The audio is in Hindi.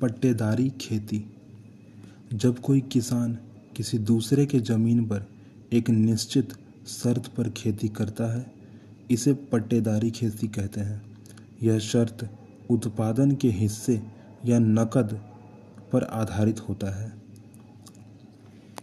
पट्टेदारी खेती। जब कोई किसान किसी दूसरे के ज़मीन पर एक निश्चित शर्त पर खेती करता है, इसे पट्टेदारी खेती कहते हैं। यह शर्त उत्पादन के हिस्से या नकद पर आधारित होता है।